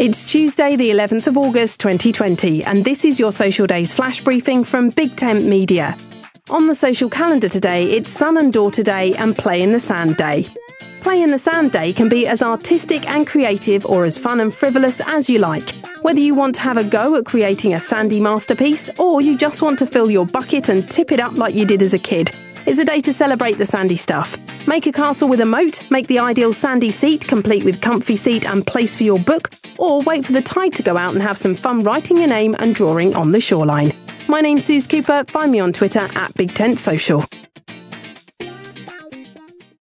It's Tuesday, the 11th of August 2020, and this is your Social Days flash briefing from Big Tent Media. On the social calendar today, it's Son and Daughter Day and Play in the Sand Day. Play in the Sand Day can be as artistic and creative or as fun and frivolous as you like. Whether you want to have a go at creating a sandy masterpiece or you just want to fill your bucket and tip it up like you did as a kid, it's a day to celebrate the sandy stuff. Make a castle with a moat, make the ideal sandy seat complete with comfy seat and place for your book, or wait for the tide to go out and have some fun writing your name and drawing on the shoreline. My name's Suze Cooper. Find me on Twitter at Big Tent Social.